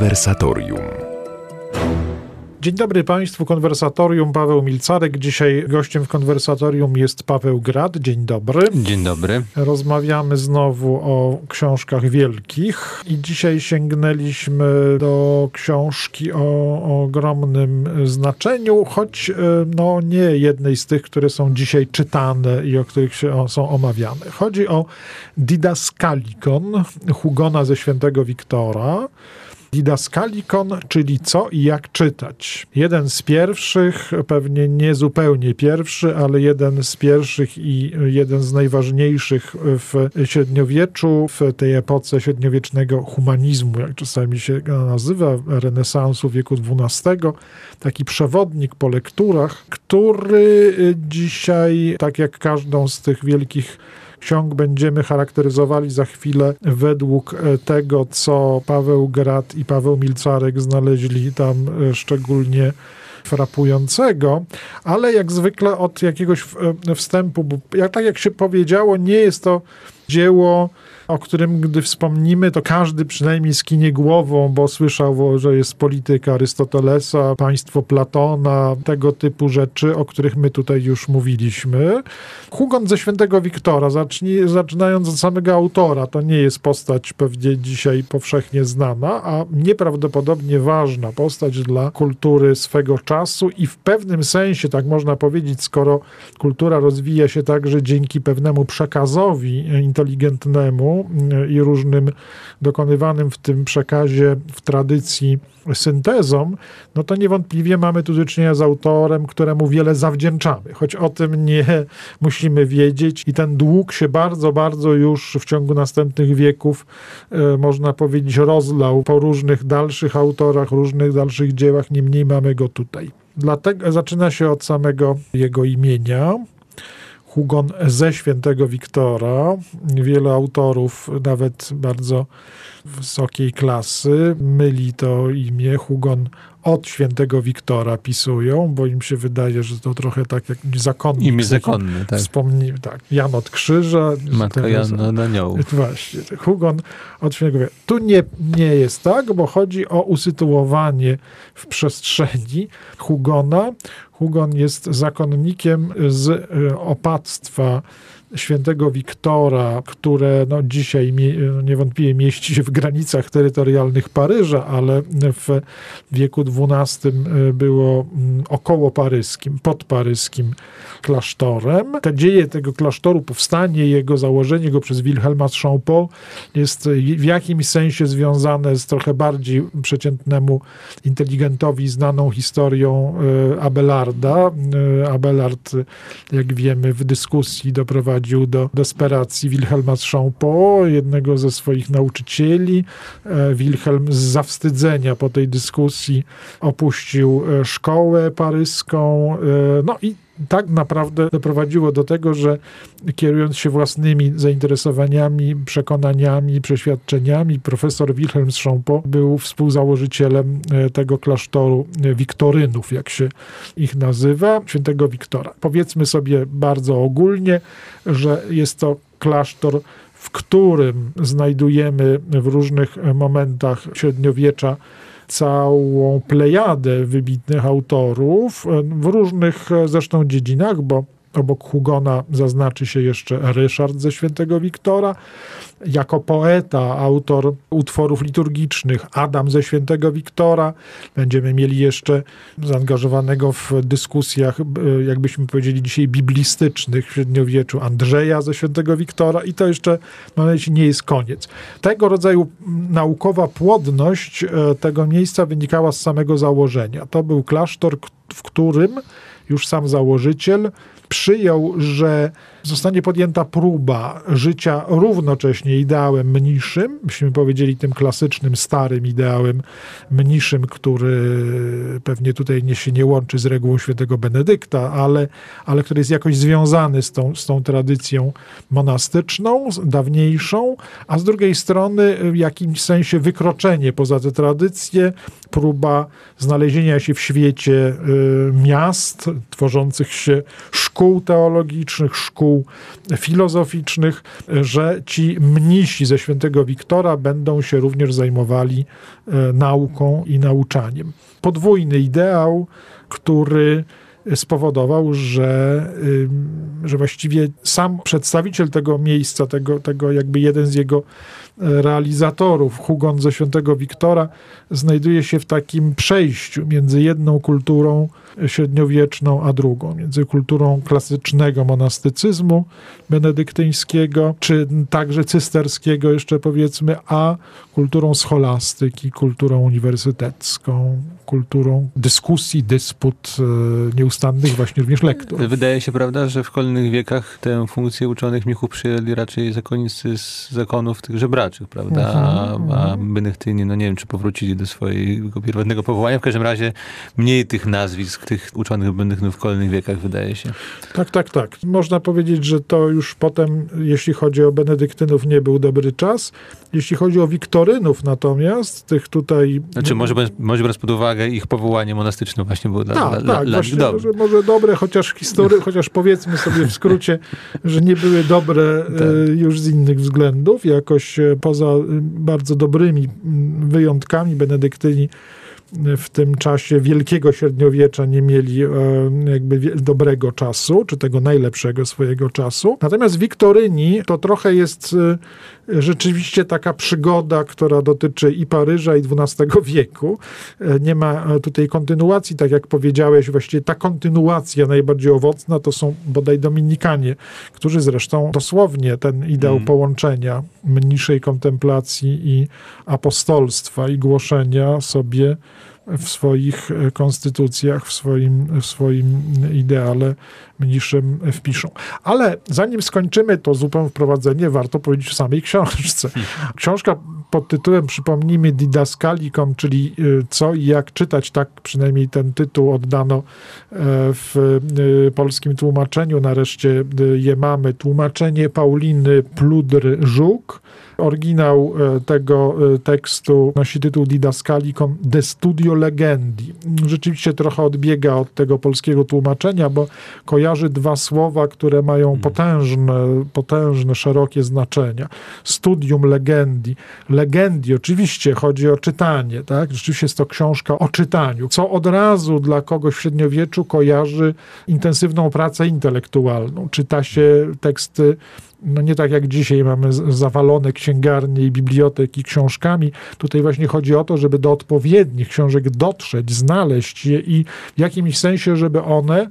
Konwersatorium. Dzień dobry Państwu, konwersatorium Paweł Milcarek. Dzisiaj gościem w konwersatorium jest Paweł Grad. Dzień dobry. Dzień dobry. Rozmawiamy znowu o książkach wielkich i dzisiaj sięgnęliśmy do książki o, o ogromnym znaczeniu, choć e, no, nie jednej z tych, które są dzisiaj czytane i o których się, o, są omawiane. Chodzi o Didaskalikon Hugona ze świętego Wiktora. Didaskalikon, czyli co i jak czytać. Jeden z pierwszych, pewnie nie zupełnie pierwszy, ale jeden z pierwszych i jeden z najważniejszych w średniowieczu, w tej epoce średniowiecznego humanizmu, jak czasami się nazywa, renesansu wieku XII. Taki przewodnik po lekturach, który dzisiaj, tak jak każdą z tych wielkich ksiąg będziemy charakteryzowali za chwilę według e, tego, co Paweł Grat i Paweł Milcarek znaleźli tam e, szczególnie frapującego, ale jak zwykle od jakiegoś e, wstępu, bo jak, tak jak się powiedziało, nie jest to dzieło o którym gdy wspomnimy, to każdy przynajmniej skinie głową, bo słyszał, że jest polityka Arystotelesa, państwo Platona, tego typu rzeczy, o których my tutaj już mówiliśmy. Hugon ze świętego Wiktora, zacznij, zaczynając od samego autora, to nie jest postać pewnie dzisiaj powszechnie znana, a nieprawdopodobnie ważna postać dla kultury swego czasu i w pewnym sensie, tak można powiedzieć, skoro kultura rozwija się także dzięki pewnemu przekazowi inteligentnemu, i różnym dokonywanym w tym przekazie, w tradycji syntezom, no to niewątpliwie mamy tu do czynienia z autorem, któremu wiele zawdzięczamy, choć o tym nie musimy wiedzieć i ten dług się bardzo, bardzo już w ciągu następnych wieków, e, można powiedzieć, rozlał po różnych dalszych autorach, różnych dalszych dziełach, niemniej mamy go tutaj. Dlatego zaczyna się od samego jego imienia. Hugon ze świętego Wiktora. Wielu autorów, nawet bardzo wysokiej klasy, myli to imię Hugon od świętego Wiktora pisują, bo im się wydaje, że to trochę tak jak zakonnik. Imię zakonne, tak. Wspomni, tak. Jan od krzyża. Matka Jan aniołów. Właśnie. Hugon od świętego Wiktora. Tu nie, nie jest tak, bo chodzi o usytuowanie w przestrzeni Hugona. Hugon jest zakonnikiem z e, opactwa świętego Wiktora, które no, dzisiaj mie niewątpliwie mieści się w granicach terytorialnych Paryża, ale w wieku XII e, było mm, około paryskim, pod paryskim klasztorem. Te dzieje tego klasztoru, powstanie jego, założenie go przez Wilhelma Champeau jest w jakimś sensie związane z trochę bardziej przeciętnemu inteligentowi znaną historią e, Abelarda. Abelard, jak wiemy, w dyskusji doprowadził do desperacji Wilhelma z jednego ze swoich nauczycieli. E, Wilhelm z zawstydzenia po tej dyskusji opuścił szkołę paryską. No i tak naprawdę doprowadziło do tego, że kierując się własnymi zainteresowaniami, przekonaniami, przeświadczeniami, profesor Wilhelm Schompo był współzałożycielem e, tego klasztoru e, Wiktorynów, jak się ich nazywa, świętego Wiktora. Powiedzmy sobie bardzo ogólnie, że jest to klasztor, w którym znajdujemy w różnych momentach średniowiecza całą plejadę wybitnych autorów w różnych zresztą dziedzinach, bo Obok Hugona zaznaczy się jeszcze Ryszard ze Świętego Wiktora. Jako poeta, autor utworów liturgicznych Adam ze Świętego Wiktora. Będziemy mieli jeszcze zaangażowanego w dyskusjach, e, jakbyśmy powiedzieli dzisiaj, biblistycznych w średniowieczu Andrzeja ze Świętego Wiktora i to jeszcze mam nie jest koniec. Tego rodzaju naukowa płodność e, tego miejsca wynikała z samego założenia. To był klasztor, w którym już sam założyciel przyjął, że zostanie podjęta próba życia równocześnie ideałem mniszym, byśmy powiedzieli tym klasycznym, starym ideałem mniszym, który pewnie tutaj nie się nie łączy z regułą świętego Benedykta, ale, ale który jest jakoś związany z tą, z tą tradycją monastyczną, dawniejszą, a z drugiej strony w jakimś sensie wykroczenie poza tę tradycję, próba znalezienia się w świecie y, miast, tworzących się szkół teologicznych, szkół filozoficznych, że ci mnisi ze świętego Wiktora będą się również zajmowali nauką i nauczaniem. Podwójny ideał, który spowodował, że, że właściwie sam przedstawiciel tego miejsca, tego, tego jakby jeden z jego realizatorów, Hugon ze świętego Wiktora, znajduje się w takim przejściu między jedną kulturą średniowieczną a drugą, między kulturą klasycznego monastycyzmu benedyktyńskiego, czy także cysterskiego jeszcze powiedzmy, a kulturą scholastyki, kulturą uniwersytecką, kulturą dyskusji, dysput e, nieustannych właśnie również lektur. Wydaje się, prawda, że w szkolnych wiekach tę funkcję uczonych mnichów przyjęli raczej zakonnicy z zakonów tych prawda, a, Mhm, a benedyktyni, no nie wiem, czy powrócili do swojego pierwotnego powołania, w każdym razie mniej tych nazwisk, tych uczonych benedyktynów w szkolnych wiekach wydaje się. Tak, tak, tak. Można powiedzieć, że to już potem, jeśli chodzi o benedyktynów, nie był dobry czas. Jeśli chodzi o wiktorynów natomiast, tych tutaj... Znaczy, może, może biorąc pod uwagę ich powołanie monastyczne właśnie było dla, tak, dla, tak, dla właśnie, nich dobre. Że może dobre, chociaż history, chociaż powiedzmy sobie w skrócie, że nie były dobre Tak. e, już z innych względów. Jakoś e, poza e, bardzo dobrymi m, wyjątkami benedyktyni e, w tym czasie wielkiego średniowiecza nie mieli e, jakby dobrego czasu, czy tego najlepszego swojego czasu. Natomiast Wiktoryni to trochę jest e, rzeczywiście taka przygoda, która dotyczy i Paryża, i XII wieku. E, Nie ma e, tutaj kontynuacji, tak jak powiedziałeś, właściwie ta kontynuacja najbardziej owocna to są bodaj Dominikanie, którzy zresztą dosłownie ten ideał Mm. połączenia mniejszej kontemplacji i apostolstwa i głoszenia sobie w swoich e, konstytucjach, w swoim, w swoim ideale mniejszym wpiszą. Ale zanim skończymy to zupełne wprowadzenie, warto powiedzieć o samej książce. Książka pod tytułem, przypomnijmy, Didaskalikon, czyli y, co i jak czytać, tak przynajmniej ten tytuł oddano e, w y, polskim tłumaczeniu. Nareszcie y, je mamy. Tłumaczenie Pauliny Pludr-Żuk. Oryginał e, tego e, tekstu nosi tytuł Didaskalikon de Studio Legendi. Rzeczywiście trochę odbiega od tego polskiego tłumaczenia, bo kojarzy dwa słowa, które mają potężne, potężne, szerokie znaczenia. Studium legendi. Legendi, oczywiście chodzi o czytanie, tak? Rzeczywiście jest to książka o czytaniu, co od razu dla kogoś w średniowieczu kojarzy intensywną pracę intelektualną. Czyta się teksty no nie tak jak dzisiaj mamy zawalone księgarnie i biblioteki książkami. Tutaj właśnie chodzi o to, żeby do odpowiednich książek dotrzeć, znaleźć je i w jakimś sensie, żeby one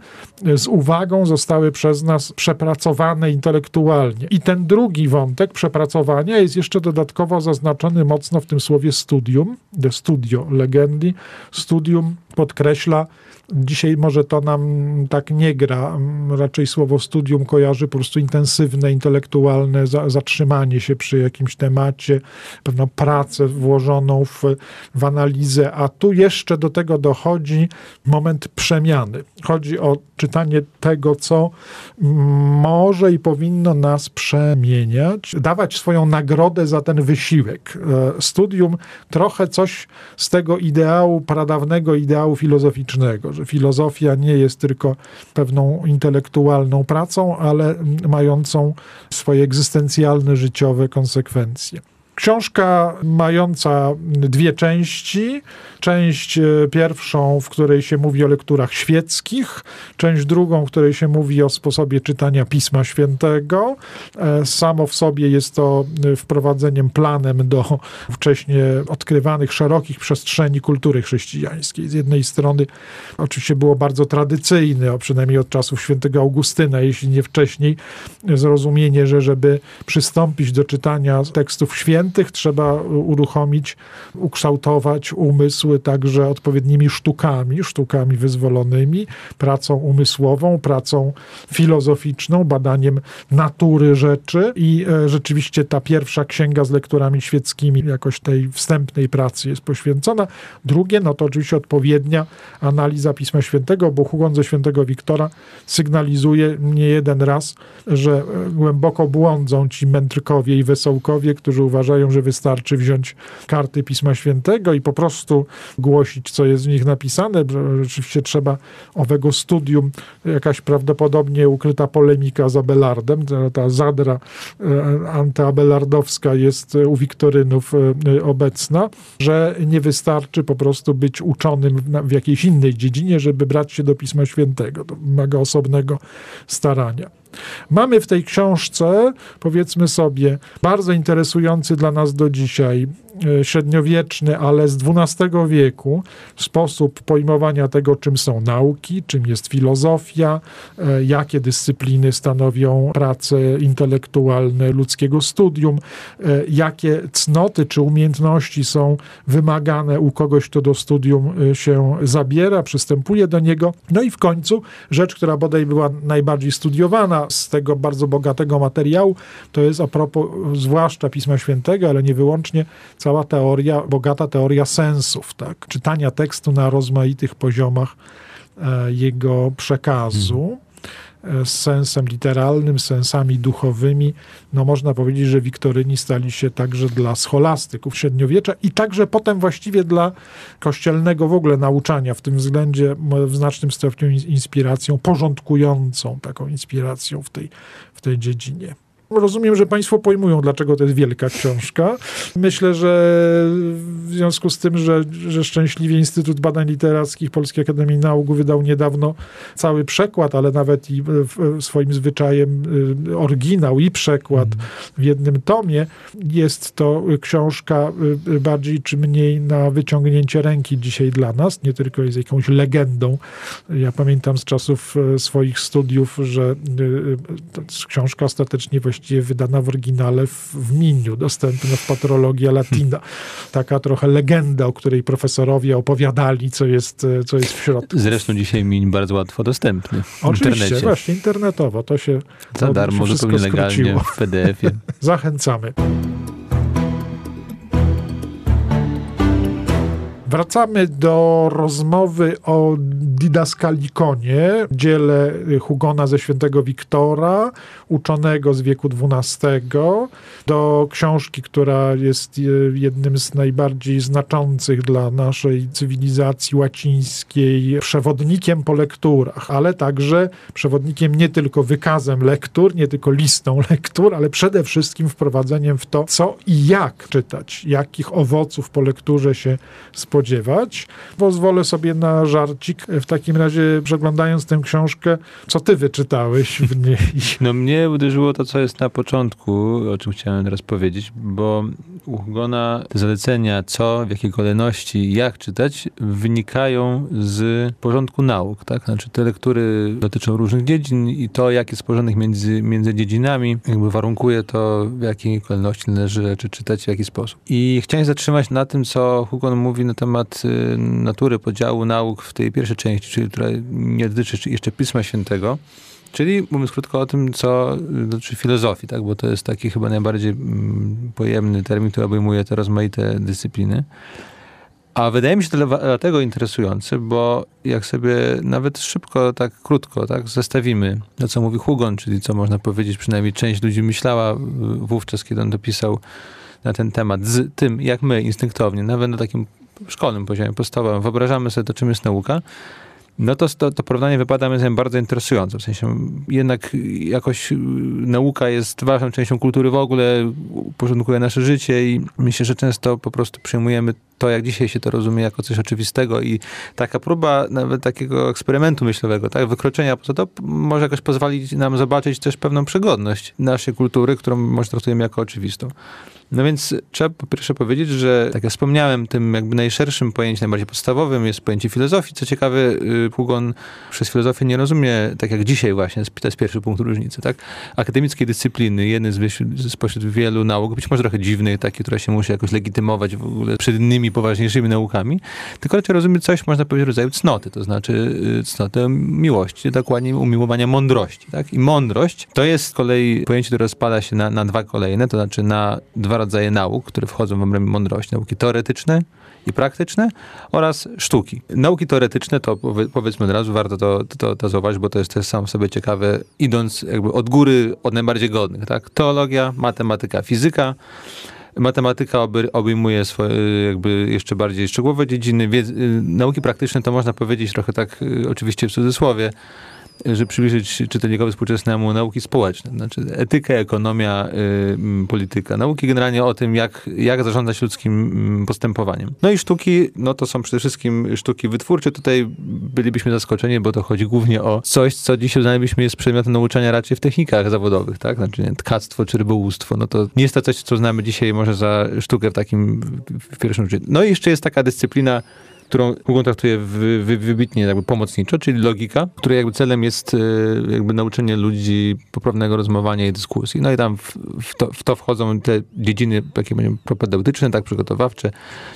e, z uwagą zostały przez nas przepracowane intelektualnie. I ten drugi wątek przepracowania jest jeszcze dodatkowo zaznaczony mocno w tym słowie studium, de studio legendi. Studium podkreśla Dzisiaj może to nam tak nie gra. Raczej słowo studium kojarzy po prostu intensywne, intelektualne za, zatrzymanie się przy jakimś temacie, pewną pracę włożoną w, w analizę, a tu jeszcze do tego dochodzi moment przemiany. Chodzi o czytanie tego, co może i powinno nas przemieniać, dawać swoją nagrodę za ten wysiłek. E, Studium trochę coś z tego ideału, pradawnego ideału filozoficznego, że filozofia nie jest tylko pewną intelektualną pracą, ale mającą swoje egzystencjalne, życiowe konsekwencje. Książka mająca dwie części. Część e, pierwszą, w której się mówi o lekturach świeckich, część drugą, w której się mówi o sposobie czytania Pisma Świętego. E, Samo w sobie jest to e, wprowadzeniem planem do wcześniej odkrywanych szerokich przestrzeni kultury chrześcijańskiej. Z jednej strony oczywiście było bardzo tradycyjne, przynajmniej od czasów świętego Augustyna, jeśli nie wcześniej, zrozumienie, że żeby przystąpić do czytania tekstów świętych, trzeba uruchomić, ukształtować umysł także odpowiednimi sztukami, sztukami wyzwolonymi, pracą umysłową, pracą filozoficzną, badaniem natury rzeczy i e, rzeczywiście ta pierwsza księga z lekturami świeckimi jakoś tej wstępnej pracy jest poświęcona. Drugie, no to oczywiście odpowiednia analiza Pisma Świętego, bo Hugon ze Świętego Wiktora sygnalizuje nie jeden raz, że e, głęboko błądzą ci mędrkowie i wesołkowie, którzy uważają, uważają, że wystarczy wziąć karty Pisma Świętego i po prostu głosić, co jest w nich napisane. Rzeczywiście trzeba owego studium, jakaś prawdopodobnie ukryta polemika z Abelardem, ta zadra e, antyabelardowska jest u Wiktorynów e, obecna, że nie wystarczy po prostu być uczonym w jakiejś innej dziedzinie, żeby brać się do Pisma Świętego. To wymaga osobnego starania. Mamy w tej książce, powiedzmy sobie, bardzo interesujący dla nas do dzisiaj, średniowieczny, ale z XII wieku, sposób pojmowania tego, czym są nauki, czym jest filozofia, e, jakie dyscypliny stanowią prace intelektualne ludzkiego studium, e, jakie cnoty czy umiejętności są wymagane u kogoś, kto do studium się zabiera, przystępuje do niego. No i w końcu rzecz, która bodaj była najbardziej studiowana, z tego bardzo bogatego materiału to jest a propos zwłaszcza Pisma Świętego, ale nie wyłącznie cała teoria, bogata teoria sensów, tak? czytania tekstu na rozmaitych poziomach e, jego przekazu. Hmm z sensem literalnym, sensami duchowymi. No można powiedzieć, że wiktoryni stali się także dla scholastyków średniowiecza i także potem właściwie dla kościelnego w ogóle nauczania w tym względzie w znacznym stopniu inspiracją, porządkującą taką inspiracją w tej, w tej dziedzinie. Rozumiem, że Państwo pojmują, dlaczego to jest wielka książka. Myślę, że w związku z tym, że, że szczęśliwie Instytut Badań Literackich Polskiej Akademii Nauk wydał niedawno cały przekład, ale nawet i swoim zwyczajem y, oryginał i przekład w jednym tomie, jest to książka y, bardziej czy mniej na wyciągnięcie ręki dzisiaj dla nas. Nie tylko jest jakąś legendą. Ja pamiętam z czasów y, swoich studiów, że książka ostatecznie właściwie właściwie wydana w oryginale w, w Miniu, dostępna w Patrologia Latina. Taka trochę legenda, o której profesorowie opowiadali, co jest, co jest w środku. Zresztą dzisiaj Min bardzo łatwo dostępny w Oczywiście, internecie. właśnie, internetowo. To się Za darmo, zupełnie legalnie w PDF-ie. Zachęcamy. Wracamy do rozmowy o Didaskalikonie, dziele Hugona ze świętego Wiktora, uczonego z wieku XII, do książki, która jest jednym z najbardziej znaczących dla naszej cywilizacji łacińskiej, przewodnikiem po lekturach, ale także przewodnikiem nie tylko wykazem lektur, nie tylko listą lektur, ale przede wszystkim wprowadzeniem w to, co i jak czytać, jakich owoców po lekturze się spodziewać spodziewać. Pozwolę sobie na żarcik. W takim razie, przeglądając tę książkę, co ty wyczytałeś w niej? No mnie uderzyło to, co jest na początku, o czym chciałem teraz powiedzieć, bo u Hugona te zalecenia, co, w jakiej kolejności, jak czytać, wynikają z porządku nauk, tak? Znaczy te lektury dotyczą różnych dziedzin i to, jak jest porządek między, między dziedzinami, jakby warunkuje to, w jakiej kolejności należy rzeczy czytać, w jaki sposób. I chciałem zatrzymać na tym, co Hugon mówi na temat y, natury podziału nauk w tej pierwszej części, czyli która nie dotyczy jeszcze Pisma Świętego, Czyli mówiąc krótko o tym, co dotyczy filozofii, tak? bo to jest taki chyba najbardziej mm, pojemny termin, który obejmuje te rozmaite dyscypliny. A wydaje mi się to dlatego interesujący, bo jak sobie nawet szybko, tak krótko, tak zestawimy to, co mówi Hugon, czyli co można powiedzieć, przynajmniej część ludzi myślała wówczas, kiedy on dopisał na ten temat, z tym, jak my instynktownie, nawet na takim szkolnym poziomie podstawowym, wyobrażamy sobie to, czym jest nauka, no to, to, to porównanie wypada mi bardzo interesujące. W sensie jednak jakoś nauka jest ważną częścią kultury w ogóle, porządkuje nasze życie i myślę, że często po prostu przyjmujemy to, jak dzisiaj się to rozumie, jako coś oczywistego i taka próba nawet takiego eksperymentu myślowego, tak, wykroczenia poza to może jakoś pozwolić nam zobaczyć też pewną przygodność naszej kultury, którą może traktujemy jako oczywistą. No więc trzeba po pierwsze powiedzieć, że tak jak wspomniałem, tym jakby najszerszym pojęciem, najbardziej podstawowym jest pojęcie filozofii. Co ciekawe, y, Pugon przez filozofię nie rozumie, tak jak dzisiaj właśnie, to jest pierwszy punkt różnicy, tak? Akademickiej dyscypliny, jedny z spośród wielu nauk, być może trochę dziwnej, takie, która się musi jakoś legitymować w ogóle przed innymi poważniejszymi naukami, tylko raczej rozumie coś, można powiedzieć, rodzaju cnoty, to znaczy y, cnoty miłości, dokładnie umiłowania mądrości, tak? I mądrość to jest z kolei pojęcie, które rozpada się na, na dwa kolejne, to znaczy na dwa rodzaje nauk, które wchodzą w obręb mądrości. Nauki teoretyczne i praktyczne oraz sztuki. Nauki teoretyczne to powiedzmy od razu, warto to, to, to zauważyć, bo to jest też sam sobie ciekawe, idąc jakby od góry, od najbardziej godnych, tak? Teologia, matematyka, fizyka, Matematyka obejmuje swoje, jakby jeszcze bardziej szczegółowe dziedziny. Wiedz, nauki praktyczne to można powiedzieć trochę tak, oczywiście w cudzysłowie, żeby przybliżyć czytelnikowi współczesnemu nauki społeczne, znaczy etyka, ekonomia, y, polityka. Nauki generalnie o tym, jak, jak zarządzać ludzkim postępowaniem. No i sztuki, no to są przede wszystkim sztuki wytwórcze. Tutaj bylibyśmy zaskoczeni, bo to chodzi głównie o coś, co dzisiaj uznalibyśmy jest przedmiotem nauczania raczej w technikach zawodowych, tak? Znaczy nie, tkactwo czy rybołówstwo. No to nie jest to coś, co znamy dzisiaj może za sztukę w takim w pierwszym życiu. No i jeszcze jest taka dyscyplina którą Hugon traktuje wy, wy, wybitnie jakby pomocniczo, czyli logika, której jakby celem jest e, jakby nauczenie ludzi poprawnego rozmowania i dyskusji. No i tam w, w, to, w to, wchodzą te dziedziny takie propedeutyczne, tak przygotowawcze,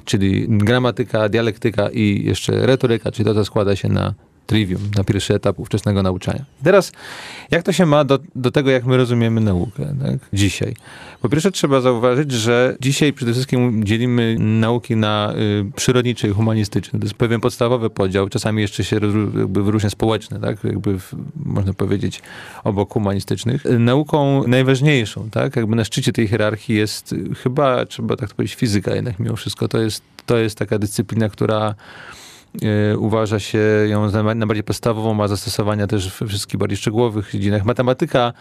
czyli gramatyka, dialektyka i jeszcze retoryka, czyli to, co składa się na trivium, na pierwszy etap ówczesnego nauczania. Teraz, jak to się ma do, do tego, jak my rozumiemy naukę tak? dzisiaj? Po pierwsze, trzeba zauważyć, że dzisiaj przede wszystkim dzielimy nauki na y, przyrodnicze i humanistyczne. To jest pewien podstawowy podział, czasami jeszcze się jakby wyróżnia społeczne, tak? jakby w, można powiedzieć obok humanistycznych. Nauką najważniejszą, tak? jakby na szczycie tej hierarchii jest chyba, trzeba tak powiedzieć, fizyka jednak mimo wszystko. To jest, to jest taka dyscyplina, która uważa się ją za najbardziej podstawową, ma zastosowania też w wszystkich bardziej szczegółowych dziedzinach. Matematyka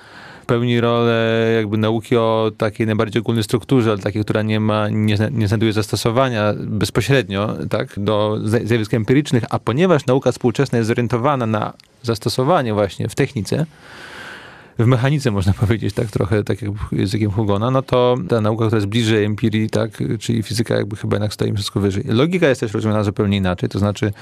pełni rolę jakby nauki o takiej najbardziej ogólnej strukturze, ale takiej, która nie ma, nie, nie znajduje zastosowania bezpośrednio, tak, do zjawisk empirycznych, a ponieważ nauka współczesna jest zorientowana na zastosowanie właśnie w technice, w mechanice, można powiedzieć, tak trochę tak jak językiem Hugona, no to ta nauka, która jest bliżej empirii, tak, czyli fizyka jakby chyba jednak stoi wszystko wyżej. Logika jest też rozumiana zupełnie inaczej, to znaczy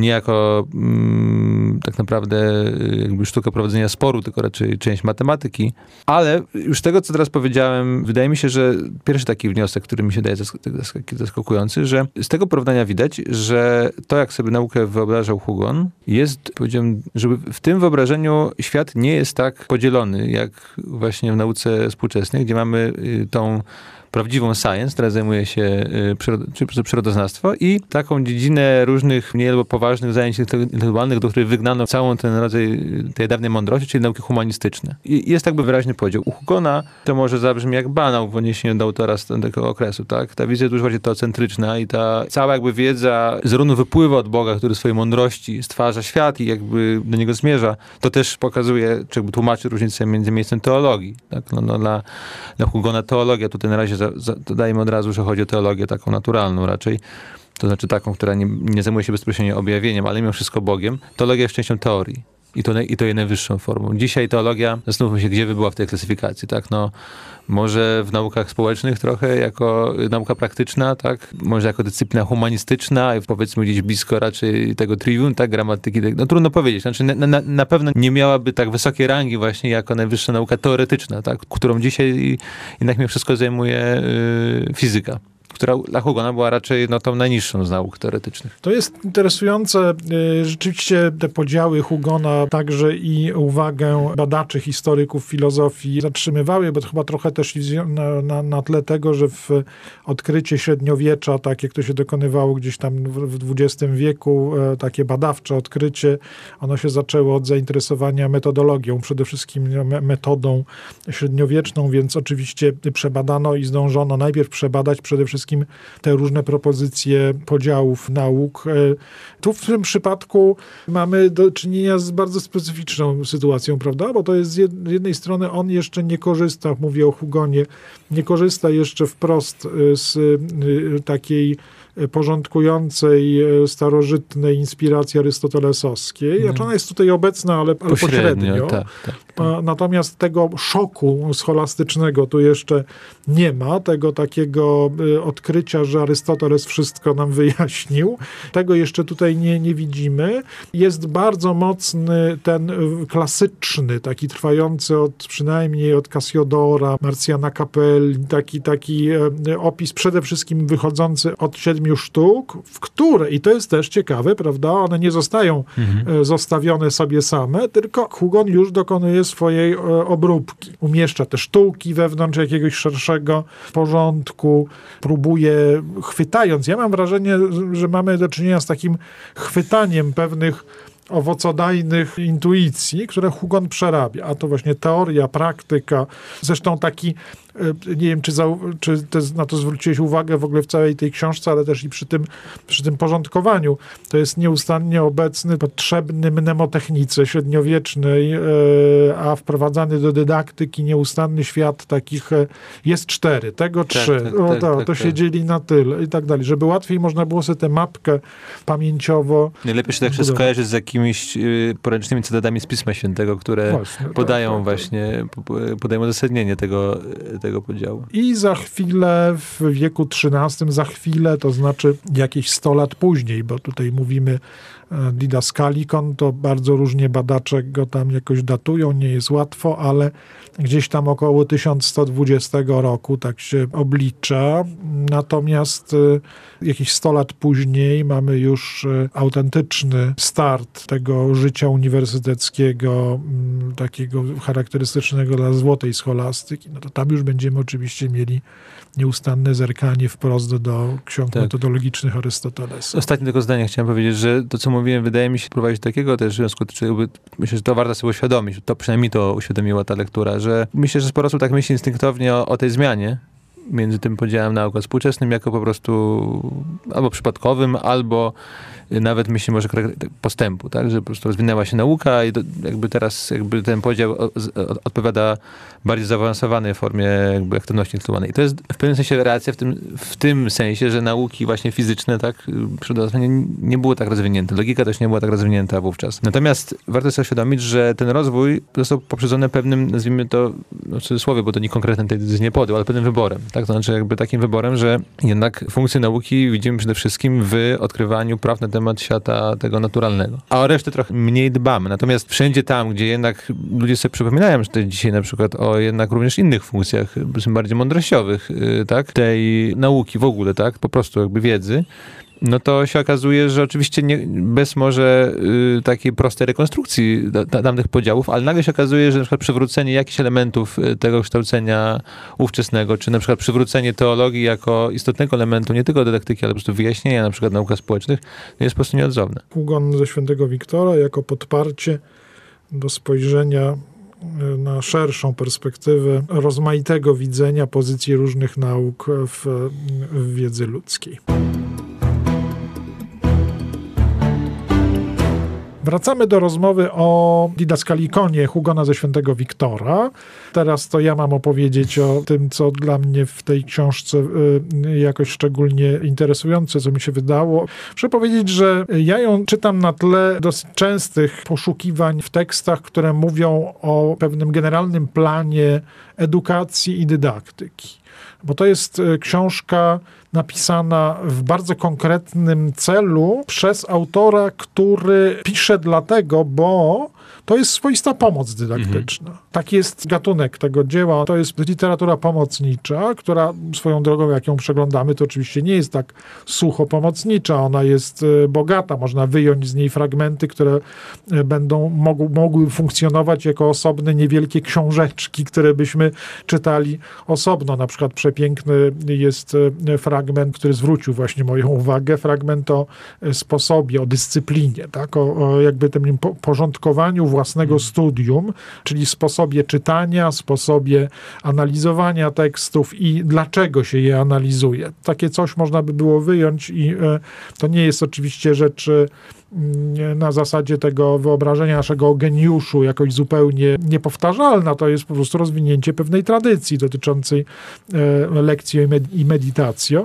nie jako mm, tak naprawdę y, jakby sztuka prowadzenia sporu, tylko raczej część matematyki. Ale już tego, co teraz powiedziałem, wydaje mi się, że pierwszy taki wniosek, który mi się daje zaskakujący, że z tego porównania widać, że to, jak sobie naukę wyobrażał Hugon, jest, powiedziałem, żeby w tym wyobrażeniu świat nie jest tak podzielony, jak właśnie w nauce współczesnej, gdzie mamy y, tą prawdziwą science, która zajmuje się y, przyrod przyrodoznawstwo i taką dziedzinę różnych mniej albo poważnych zajęć intelektualnych, do których wygnano całą ten rodzaj tej dawnej mądrości, czyli nauki humanistyczne. I jest jakby wyraźny podział. U Hugona to może zabrzmi jak banał w odniesieniu do autora z tego okresu, tak? Ta wizja jest dużo bardziej teocentryczna i ta cała jakby wiedza zarówno wypływa od Boga, który swojej mądrości stwarza świat i jakby do niego zmierza, to też pokazuje, czy jakby tłumaczy różnicę między miejscem teologii. Tak? No, no dla, dla Hugona teologia tutaj na razie dodajmy od razu, że chodzi o teologię taką naturalną raczej, to znaczy taką, która nie, nie zajmuje się bezpośrednio objawieniem, ale mimo wszystko Bogiem. Teologia jest częścią teorii. I to, I to jest najwyższą formą. Dzisiaj teologia, zastanówmy się, gdzie by była w tej klasyfikacji, tak? No, może w naukach społecznych trochę jako nauka praktyczna, tak? Może jako dyscyplina humanistyczna powiedzmy gdzieś blisko raczej tego trivium, tak? Gramatyki, tak? no trudno powiedzieć. Znaczy na, na, na pewno nie miałaby tak wysokiej rangi właśnie jako najwyższa nauka teoretyczna, tak? Którą dzisiaj jednak mnie wszystko zajmuje yy, fizyka która dla Hugona była raczej no, tą najniższą z nauk teoretycznych. To jest interesujące. Y, rzeczywiście te podziały Hugona także i uwagę badaczy, historyków filozofii zatrzymywały, bo to chyba trochę też na, na, na tle tego, że w odkrycie średniowiecza, tak jak to się dokonywało gdzieś tam w XX wieku, e, takie badawcze odkrycie, ono się zaczęło od zainteresowania metodologią, przede wszystkim metodą średniowieczną, więc oczywiście przebadano i zdążono najpierw przebadać przede wszystkim wszystkim te różne propozycje podziałów nauk. E, tu w tym przypadku mamy do czynienia z bardzo specyficzną sytuacją, prawda? Bo to jest z jednej strony on jeszcze nie korzysta, mówię o Hugonie, nie korzysta jeszcze wprost e, z e, takiej porządkującej starożytnej inspiracji arystotelesowskiej. Hmm. Znaczy ona jest tutaj obecna, ale, ale pośrednio. pośrednio. Tak, tak. Natomiast tego szoku scholastycznego tu jeszcze nie ma, tego takiego odkrycia, że Arystoteles wszystko nam wyjaśnił. Tego jeszcze tutaj nie, nie widzimy. Jest bardzo mocny ten klasyczny, taki trwający od przynajmniej od Cassiodora, Marciana Capelli, taki, taki e, opis przede wszystkim wychodzący od siedmiu sztuk, w które, i to jest też ciekawe, prawda, one nie zostają mhm. Zostawione sobie same, tylko Hugon już dokonuje swojej e, obróbki. Umieszcza te sztuki wewnątrz jakiegoś szerszego porządku, próbuje chwytając. Ja mam wrażenie, że mamy do czynienia z takim chwytaniem pewnych owocodajnych intuicji, które Hugon przerabia. A to właśnie teoria, praktyka. Zresztą taki nie wiem, czy, za, czy te, na to zwróciłeś uwagę w ogóle w całej tej książce, ale też i przy tym, przy tym porządkowaniu. To jest nieustannie obecny, potrzebny mnemotechnice średniowiecznej, e, a wprowadzany do dydaktyki nieustanny świat takich e, jest cztery, tego tak, trzy, tak, o, tak, to, tak, to się dzieli na tyle i tak dalej, żeby łatwiej można było sobie tę mapkę pamięciowo Najlepiej się tak wszystko kojarzy z jakimiś y, poręcznymi cytatami z Pisma Świętego, które właśnie, podają tak, właśnie, podają uzasadnienie tego, tego podziału. I za chwilę, w wieku XIII, za chwilę, to znaczy jakieś 100 lat później, bo tutaj mówimy Didaskalikon, to bardzo różnie badacze go tam jakoś datują, nie jest łatwo, ale gdzieś tam około 1120 roku tak się oblicza. Natomiast e, jakieś 100 lat później mamy już e, autentyczny start tego życia uniwersyteckiego, takiego charakterystycznego dla złotej scholastyki. No to tam już będziemy oczywiście mieli nieustanne zerkanie wprost do ksiąg tak. metodologicznych Arystotelesa. Ostatnie tylko zdanie chciałem powiedzieć, że to, co mówiłem, wydaje mi się prowadzić takiego też związku, czy myślę, że to warto sobie uświadomić, to przynajmniej to uświadomiła ta lektura, że myślę, że sporo osób tak myśli instynktownie o, o tej zmianie, między tym podziałem nauk a współczesnym jako po prostu albo przypadkowym, albo nawet myśli może postępu, tak? że po prostu rozwinęła się nauka i jakby teraz jakby ten podział odpowiada bardziej zaawansowanej formie jakby aktywności intelektualnej. I to jest w pewnym sensie reakcja w tym, w tym sensie, że nauki właśnie fizyczne tak przyrodozwanie nie było tak rozwinięte. Logika też nie była tak rozwinięta wówczas. Natomiast warto sobie świadomić, że ten rozwój został poprzedzony pewnym, nazwijmy to w cudzysłowie, bo to nie konkretnie tej decyzji nie podjął, ale pewnym wyborem. Tak? To znaczy jakby takim wyborem, że jednak funkcję nauki widzimy przede wszystkim w odkrywaniu praw na temat świata tego naturalnego. A o resztę trochę mniej dbamy. Natomiast wszędzie tam, gdzie jednak ludzie sobie przypominają, że dzisiaj na przykład o jednak również innych funkcjach, bardziej mądrościowych, y, tak, tej nauki w ogóle, tak, po prostu jakby wiedzy, no to się okazuje, że oczywiście nie, bez może y, takiej prostej rekonstrukcji da, danych podziałów, ale nagle się okazuje, że na przykład przywrócenie jakichś elementów y, tego kształcenia ówczesnego, czy na przykład przywrócenie teologii jako istotnego elementu nie tylko dydaktyki, ale po prostu wyjaśnienia na przykład nauk społecznych, jest po prostu nieodzowne. Hugon ze świętego Wiktora jako podparcie do spojrzenia y, na szerszą perspektywę rozmaitego widzenia pozycji różnych nauk w, w wiedzy ludzkiej. Wracamy do rozmowy o didaskalikonie Hugona ze świętego Wiktora. Teraz to ja mam opowiedzieć o tym, co dla mnie w tej książce y, jakoś szczególnie interesujące, co mi się wydało. Muszę powiedzieć, że ja ją czytam na tle dosyć częstych poszukiwań w tekstach, które mówią o pewnym generalnym planie edukacji i dydaktyki. Bo to jest y, książka napisana w bardzo konkretnym celu przez autora, który pisze dlatego, bo to jest swoista pomoc dydaktyczna. Mhm. Taki jest gatunek tego dzieła. To jest literatura pomocnicza, która swoją drogą, jak ją przeglądamy, to oczywiście nie jest tak sucho pomocnicza. Ona jest e, bogata. Można wyjąć z niej fragmenty, które e, będą mogły, mogły funkcjonować jako osobne, niewielkie książeczki, które byśmy czytali osobno. Na przykład przepiękny jest e, fragment, który zwrócił właśnie moją uwagę, fragment o sposobie, o dyscyplinie, tak? o, o jakby tym porządkowaniu własnego hmm. studium, czyli sposobie czytania, sposobie analizowania tekstów i dlaczego się je analizuje. Takie coś można by było wyjąć i e, to nie jest oczywiście rzecz na zasadzie tego wyobrażenia naszego geniuszu jakoś zupełnie niepowtarzalna. To jest po prostu rozwinięcie pewnej tradycji dotyczącej e, lekcji i meditacji,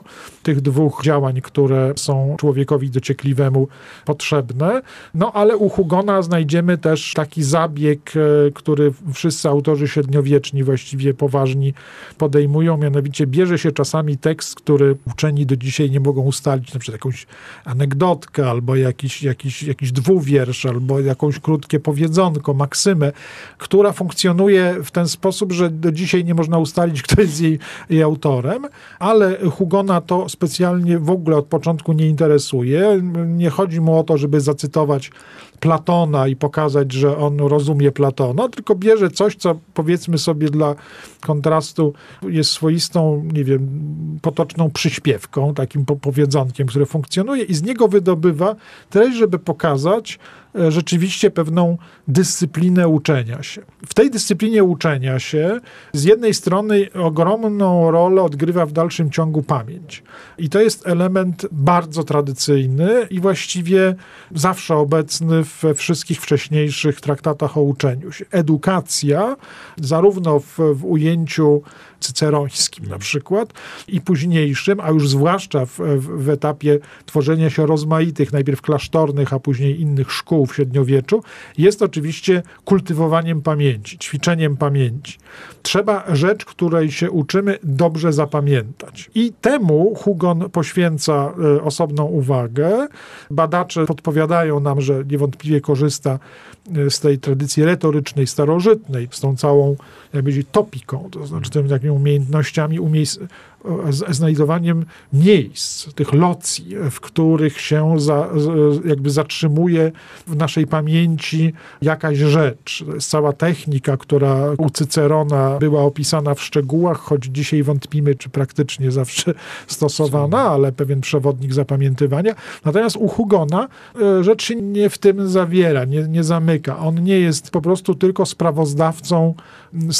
tych dwóch działań, które są człowiekowi dociekliwemu potrzebne. No ale u Hugona znajdziemy też taki zabieg, e, który wszyscy autorzy średniowieczni właściwie poważni podejmują, mianowicie bierze się czasami tekst, który uczeni do dzisiaj nie mogą ustalić, na przykład jakąś anegdotkę albo jakiś jakiś, jakiś dwuwiersz albo jakąś krótkie powiedzonko, maksymę, która funkcjonuje w ten sposób, że do dzisiaj nie można ustalić, kto jest jej, jej autorem, ale Hugona to specjalnie w ogóle od początku nie interesuje. Nie chodzi mu o to, żeby zacytować Platona i pokazać, że on rozumie Platona, tylko bierze coś, co powiedzmy sobie dla kontrastu jest swoistą, nie wiem, potoczną przyśpiewką, takim powiedzonkiem, które funkcjonuje i z niego wydobywa treść, żeby pokazać, rzeczywiście pewną dyscyplinę uczenia się. W tej dyscyplinie uczenia się z jednej strony ogromną rolę odgrywa w dalszym ciągu pamięć. I to jest element bardzo tradycyjny i właściwie zawsze obecny we wszystkich wcześniejszych traktatach o uczeniu się. Edukacja, zarówno w, w ujęciu cycerońskim na przykład i późniejszym, a już zwłaszcza w, w, w, etapie tworzenia się rozmaitych, najpierw klasztornych, a później innych szkół w średniowieczu, jest oczywiście kultywowaniem pamięci, ćwiczeniem pamięci. Trzeba rzecz, której się uczymy, dobrze zapamiętać. I temu Hugon poświęca e, osobną uwagę. Badacze podpowiadają nam, że niewątpliwie korzysta e, z tej tradycji retorycznej, starożytnej, z tą całą, jak powiedzieć, topiką, to znaczy tym takim umiejętnościami, umiejs znajdowaniem miejsc, tych locji, w których się za, jakby zatrzymuje w naszej pamięci jakaś rzecz. To jest cała technika, która u Cycerona była opisana w szczegółach, choć dzisiaj wątpimy, czy praktycznie zawsze stosowana, ale pewien przewodnik zapamiętywania. Natomiast u Hugona e, rzecz się nie w tym zawiera, nie, nie zamyka. On nie jest po prostu tylko sprawozdawcą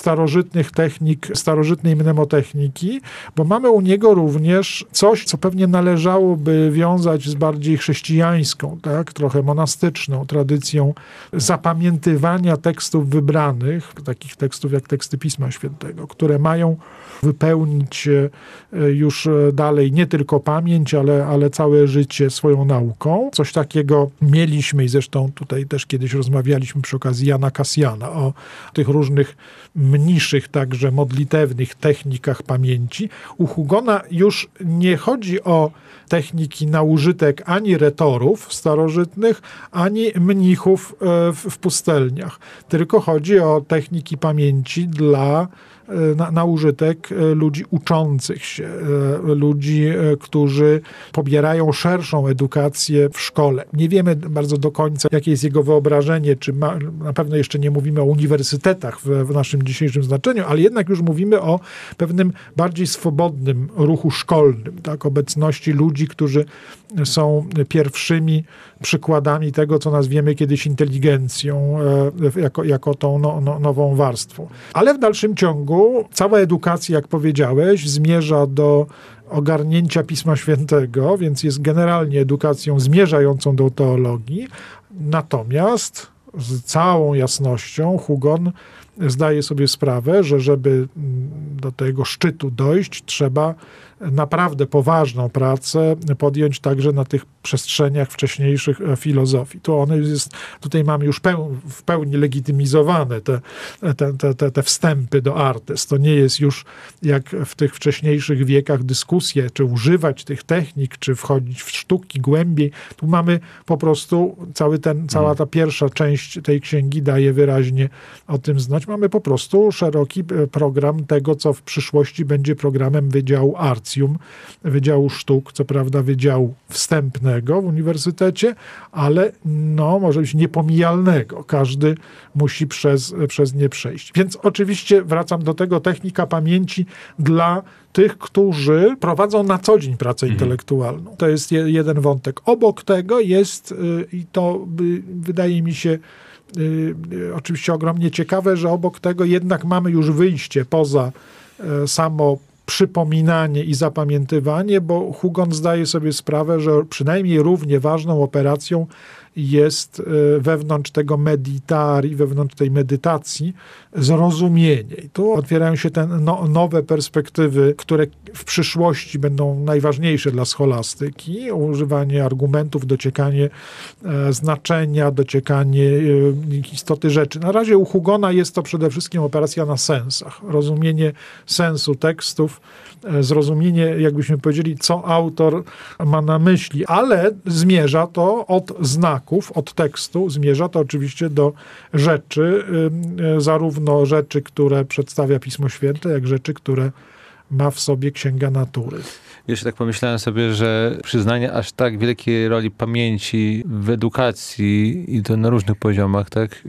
starożytnych technik, starożytnej mnemotechniki, bo mamy u niego również coś, co pewnie należałoby wiązać z bardziej chrześcijańską, tak, trochę monastyczną tradycją zapamiętywania tekstów wybranych, takich tekstów jak teksty Pisma Świętego, które mają wypełnić e, już dalej nie tylko pamięć, ale, ale całe życie swoją nauką. Coś takiego mieliśmy i zresztą tutaj też kiedyś rozmawialiśmy przy okazji Jana Kasjana o tych różnych mniejszych, także modlitewnych technikach pamięci. U Hugona już nie chodzi o techniki na użytek ani retorów starożytnych, ani mnichów e, w pustelniach, tylko chodzi o techniki pamięci dla E, na, na użytek e, ludzi uczących się, e, ludzi, którzy pobierają szerszą edukację w szkole. Nie wiemy bardzo do końca, jakie jest jego wyobrażenie, czy ma, na pewno jeszcze nie mówimy o uniwersytetach w, w naszym dzisiejszym znaczeniu, ale jednak już mówimy o pewnym bardziej swobodnym ruchu szkolnym, tak, obecności ludzi, którzy są pierwszymi przykładami tego, co nazwiemy kiedyś inteligencją, jako, jako tą no, no, nową warstwą. Ale w dalszym ciągu cała edukacja, jak powiedziałeś, zmierza do ogarnięcia Pisma Świętego, więc jest generalnie edukacją zmierzającą do teologii. Natomiast z całą jasnością Hugon zdaje sobie sprawę, że żeby do tego szczytu dojść, trzeba naprawdę poważną pracę podjąć także na tych przestrzeniach wcześniejszych e, filozofii. To one jest, tutaj mamy już peł, w pełni legitymizowane te, te, te, te wstępy do artes. To nie jest już jak w tych wcześniejszych wiekach dyskusje, czy używać tych technik, czy wchodzić w sztuki głębiej. Tu mamy po prostu cały ten, cała ta pierwsza część tej księgi daje wyraźnie o tym znać. Mamy po prostu szeroki e, program tego, co w przyszłości będzie programem Wydziału Arcjum, Wydziału Sztuk, co prawda Wydziału Wstępnego w uniwersytecie, ale no, może być niepomijalnego. Każdy musi przez, przez nie przejść. Więc oczywiście wracam do tego, technika pamięci dla tych, którzy prowadzą na co dzień pracę mhm. intelektualną. To jest jeden wątek. Obok tego jest, y, i to wydaje mi się, Y, y, oczywiście ogromnie ciekawe, że obok tego jednak mamy już wyjście poza e, samo przypominanie i zapamiętywanie, bo Hugon zdaje sobie sprawę, że przynajmniej równie ważną operacją jest e, wewnątrz tego meditari, wewnątrz tej medytacji zrozumienie. I tu otwierają się te no, nowe perspektywy, które w przyszłości będą najważniejsze dla scholastyki. Używanie argumentów, dociekanie e, znaczenia, dociekanie e, istoty rzeczy. Na razie u Hugona jest to przede wszystkim operacja na sensach. Rozumienie sensu tekstów, zrozumienie, jakbyśmy powiedzieli, co autor ma na myśli, ale zmierza to od znaków, od tekstu, zmierza to oczywiście do rzeczy, zarówno rzeczy, które przedstawia Pismo Święte, jak rzeczy, które ma w sobie księga natury. Jeszcze tak pomyślałem sobie, że przyznanie aż tak wielkiej roli pamięci w edukacji i to na różnych poziomach, tak,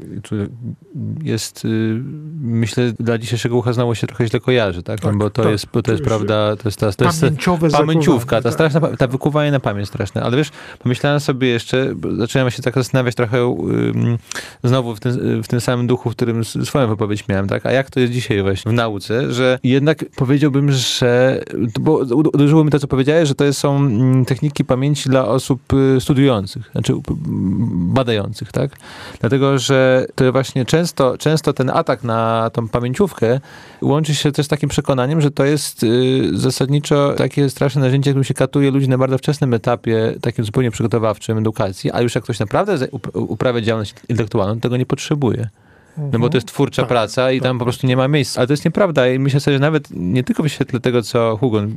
jest, y, myślę, dla dzisiejszego ucha znowu się trochę źle kojarzy, tak, tak bo to tak, jest, bo to jest prawda, to jest ta, to jest Pamięciowe pamięciówka, ta tak. straszna, ta wykuwanie na pamięć straszne, ale wiesz, pomyślałem sobie jeszcze, zacząłem się tak zastanawiać trochę um, znowu w tym, w tym samym duchu, w którym swoją wypowiedź miałem, tak, a jak to jest dzisiaj właśnie w nauce, że jednak powiedziałbym, że, bo uderzyło mi to, co powiedziałeś, że to są mm, techniki pamięci dla osób y, studiujących, znaczy badających, tak? Dlatego, że to właśnie często, często ten atak na tą pamięciówkę łączy się też z takim przekonaniem, że to jest y, zasadniczo takie straszne narzędzie, którym się katuje ludzi na bardzo wczesnym etapie, takim zupełnie przygotowawczym edukacji, a już jak ktoś naprawdę uprawia działalność intelektualną, tego nie potrzebuje. No bo to jest twórcza tak, praca i tak. tam po prostu nie ma miejsca. Ale to jest nieprawda i myślę sobie, że nawet nie tylko w świetle tego, co Hugon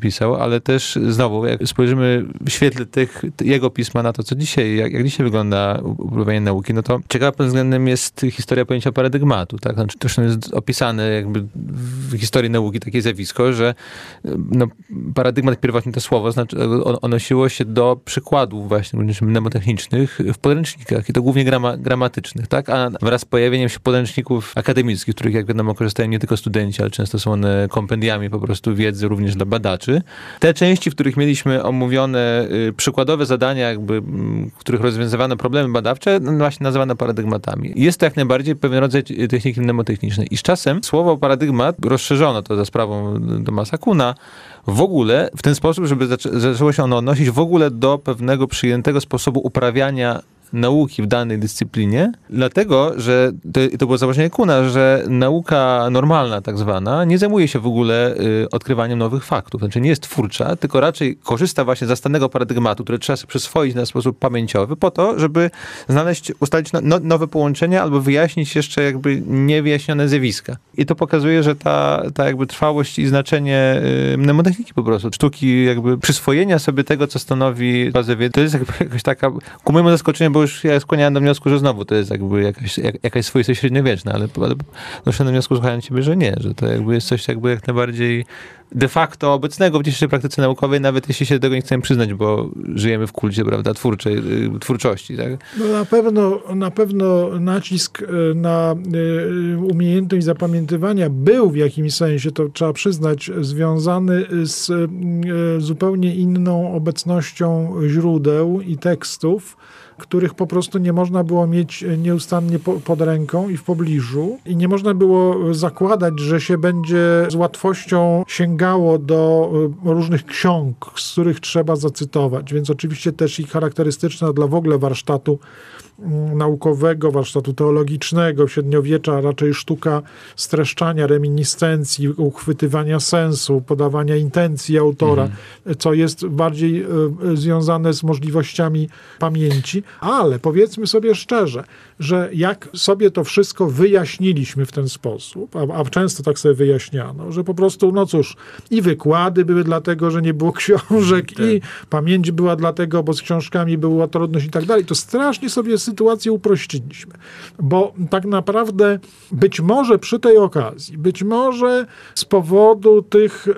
pisał, ale też znowu, jak spojrzymy w świetle tych, jego pisma na to, co dzisiaj, jak, jak dzisiaj wygląda uprawianie nauki, no to ciekawe pod względem jest historia pojęcia paradygmatu, tak? Znaczy, to jest opisane jakby w historii nauki takie zjawisko, że no, paradygmat pierwotnie to słowo, znaczy odnosiło się do przykładów właśnie mnemotechnicznych w podręcznikach i to głównie grama, gramatycznych, tak? A wraz z pojawieniem się podręczników akademickich, których jak wiadomo korzystają nie tylko studenci, ale często są one kompendiami po prostu wiedzy również dla badaczy. Te części, w których mieliśmy omówione y, przykładowe zadania, jakby, w których rozwiązywano problemy badawcze, no właśnie nazywane paradygmatami. Jest to jak najbardziej pewien rodzaj techniki mnemotechnicznej. I z czasem słowo paradygmat rozszerzono to za sprawą Tomasa Kuna, w ogóle w ten sposób, żeby zaczęło się ono odnosić w ogóle do pewnego przyjętego sposobu uprawiania nauki w danej dyscyplinie, dlatego, że to, to było założenie Kuna, że nauka normalna tak zwana nie zajmuje się w ogóle y, odkrywaniem nowych faktów. Znaczy nie jest twórcza, tylko raczej korzysta właśnie z zastanego paradygmatu, który trzeba sobie przyswoić na sposób pamięciowy po to, żeby znaleźć, ustalić no, nowe połączenia albo wyjaśnić jeszcze jakby niewyjaśnione zjawiska. I to pokazuje, że ta, ta jakby trwałość i znaczenie y, mnemotechniki po prostu, sztuki jakby przyswojenia sobie tego, co stanowi bazę wiedzy, to jest jakby jakaś taka, ku mojemu zaskoczeniu, bo już ja skłaniałem do wniosku, że znowu to jest jakby jakaś, jak, jakaś swoistość średniowieczna, ale, ale doszedłem do wniosku, słuchając ciebie, że nie, że to jakby jest coś jakby jak najbardziej de facto obecnego w dzisiejszej praktyce naukowej, nawet jeśli się tego nie chcemy przyznać, bo żyjemy w kulcie, prawda, twórczej, y, twórczości, tak? No na pewno, na pewno nacisk y, na y, umiejętność zapamiętywania był w jakimś sensie, to trzeba przyznać, związany z zupełnie inną obecnością źródeł i tekstów, których po prostu nie można było mieć nieustannie pod ręką i w pobliżu. I nie można było zakładać, że się będzie z łatwością sięgało do e, różnych ksiąg, z których trzeba zacytować. Więc oczywiście też i charakterystyczna dla w ogóle warsztatu naukowego, warsztatu teologicznego, średniowiecza, raczej sztuka streszczania, reminiscencji, uchwytywania sensu, podawania intencji autora, mhm. co jest bardziej y, związane z możliwościami pamięci. Ale powiedzmy sobie szczerze, że jak sobie to wszystko wyjaśniliśmy w ten sposób, a, a często tak sobie wyjaśniano, że po prostu, no cóż, i wykłady były dlatego, że nie było książek, tak. i pamięć była dlatego, bo z książkami była trudność i tak dalej, to strasznie sobie sytuację uprościliśmy. Bo tak naprawdę być może przy tej okazji, być może z powodu tych y,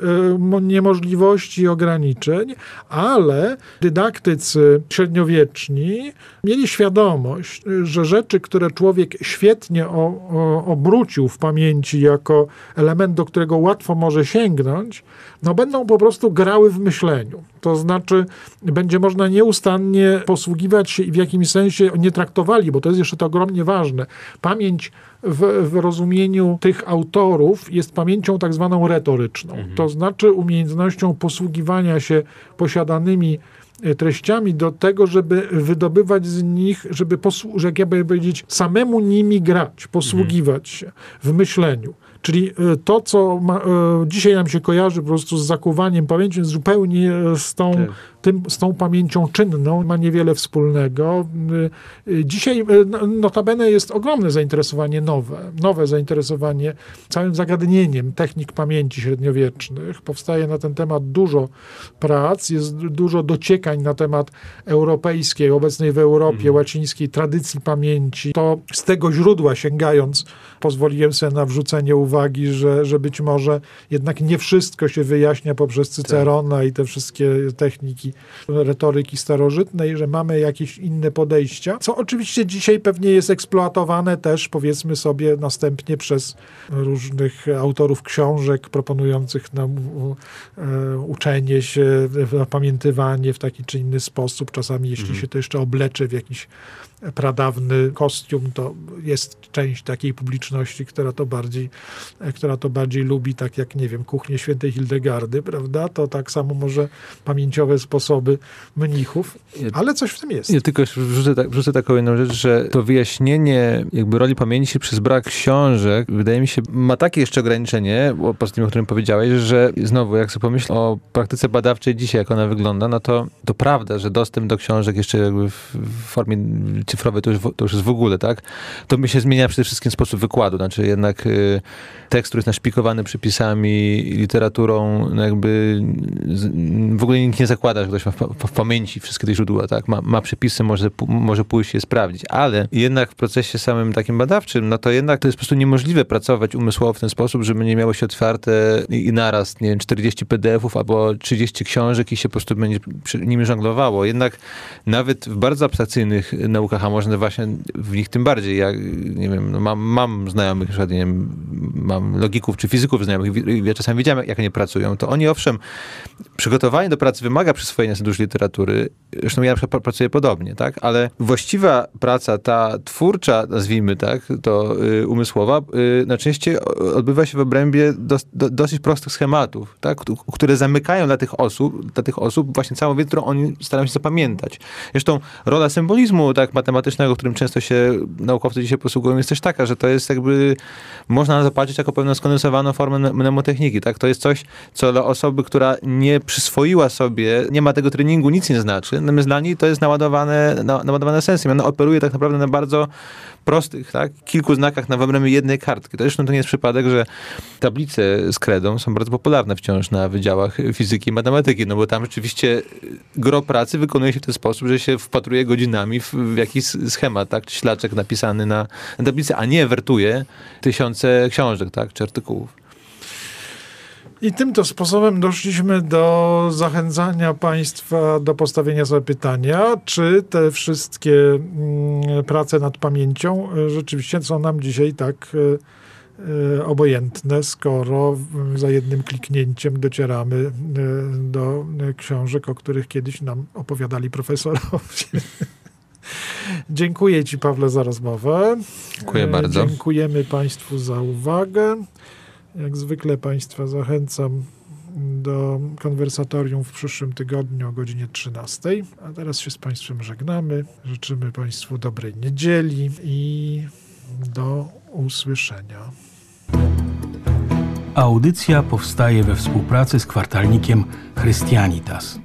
niemożliwości i ograniczeń, ale dydaktycy średniowieczni mieli świadomość, że rzeczy, które człowiek świetnie o, o, obrócił w pamięci jako element, do którego łatwo może sięgnąć, no będą po prostu grały w myśleniu. To znaczy, będzie można nieustannie posługiwać się i w jakimś sensie nie traktowali, bo to jest jeszcze to ogromnie ważne. Pamięć w, w rozumieniu tych autorów jest pamięcią tak zwaną retoryczną. Mhm. To znaczy umiejętnością posługiwania się posiadanymi treściami do tego, żeby wydobywać z nich, żeby, posłu- jak ja powiedzieć, samemu nimi grać, posługiwać się w myśleniu. Czyli e, to, co ma, e, dzisiaj nam się kojarzy po prostu z zakuwaniem pamięci, zupełnie z tą tak tym, z tą pamięcią czynną ma niewiele wspólnego. Dzisiaj no, notabene jest ogromne zainteresowanie nowe, nowe zainteresowanie całym zagadnieniem technik pamięci średniowiecznych. Powstaje na ten temat dużo prac, jest dużo dociekań na temat europejskiej, obecnej w Europie, mhm. łacińskiej tradycji pamięci. To z tego źródła sięgając, pozwoliłem sobie na wrzucenie uwagi, że, że być może jednak nie wszystko się wyjaśnia poprzez Cycerona tak. i te wszystkie techniki retoryki starożytnej, że mamy jakieś inne podejścia, co oczywiście dzisiaj pewnie jest eksploatowane też, powiedzmy sobie, następnie przez różnych autorów książek proponujących nam e, uczenie się, pamiętywanie w taki czy inny sposób. Czasami, jeśli mhm. się to jeszcze oblecze w jakiś pradawny kostium, to jest część takiej publiczności, która to bardziej, która to bardziej lubi, tak jak, nie wiem, kuchnię świętej Hildegardy, prawda? To tak samo może pamięciowe sposoby mnichów, ale coś w tym jest. Ja tylko wrzucę, tak, wrzucę taką jedną rzecz, że to wyjaśnienie jakby roli pamięci przez brak książek, wydaje mi się, ma takie jeszcze ograniczenie, poza tym, o którym powiedziałeś, że znowu, jak sobie pomyślę o praktyce badawczej dzisiaj, jak ona wygląda, no to, to prawda, że dostęp do książek jeszcze jakby w formie cyfrowej to już, to już jest w ogóle, tak? To mi się zmienia przede wszystkim sposób wykładu, znaczy jednak y, tekst, który jest naszpikowany przepisami, literaturą, no jakby w ogóle nikt nie zakłada, że ktoś ma w, w pamięci wszystkie te źródła, tak? Ma, ma przepisy, może, może pójść je sprawdzić, ale jednak w procesie samym takim badawczym, no to jednak to jest po prostu niemożliwe pracować umysłowo w ten sposób, żeby nie miało się otwarte i, i naraz, nie wiem, 40 PDF-ów albo 30 książek i się po prostu będzie nimi żonglowało. Jednak nawet w bardzo abstrakcyjnych naukach, a można właśnie w nich tym bardziej, ja nie wiem, no mam, mam znajomych, na przykład, nie wiem, mam logików czy fizyków znajomych, ja czasami widziałem, jak oni pracują, to oni owszem, przygotowanie do pracy wymaga przyswojenia sobie dużo literatury, zresztą ja na pracuję podobnie, tak, ale właściwa praca, ta twórcza, nazwijmy tak, to y, umysłowa, y, najczęściej odbywa się w obrębie dos, do, dosyć prostych schematów, tak, które zamykają dla tych osób, dla tych osób właśnie całą wiedzę, którą oni starają się zapamiętać. Zresztą rola symbolizmu, tak, matematycznego, którym często się naukowcy dzisiaj posługują, jest też taka, że to jest jakby, można zobaczyć jako pewną skondensowaną formę mnemotechniki, tak? To jest coś, co dla osoby, która nie przyswoiła sobie, nie ma tego treningu, nic nie znaczy, natomiast dla niej to jest naładowane, naładowane sensem. Ona operuje tak naprawdę na bardzo prostych, tak? kilku znakach na obrębie jednej kartki. To zresztą to nie jest przypadek, że tablice z kredą są bardzo popularne wciąż na wydziałach fizyki i matematyki, no bo tam rzeczywiście gro pracy wykonuje się w ten sposób, że się wpatruje godzinami w, w jakiś schemat, tak? ślaczek napisany na, na tablicy, a nie wertuje tysiące książek tak? czy artykułów. I tym to sposobem doszliśmy do zachęcania Państwa do postawienia sobie pytania, czy te wszystkie mm, prace nad pamięcią e, rzeczywiście są nam dzisiaj tak e, e, obojętne, skoro za jednym kliknięciem docieramy do książek, o których kiedyś nam opowiadali profesorowie. Dziękuję Ci, Pawle, za rozmowę. Dziękuję bardzo. Dziękujemy Państwu za uwagę. Jak zwykle Państwa zachęcam do konwersatorium w przyszłym tygodniu o godzinie 13. A teraz się z Państwem żegnamy. Życzymy Państwu dobrej niedzieli i do usłyszenia. Audycja powstaje we współpracy z kwartalnikiem Christianitas.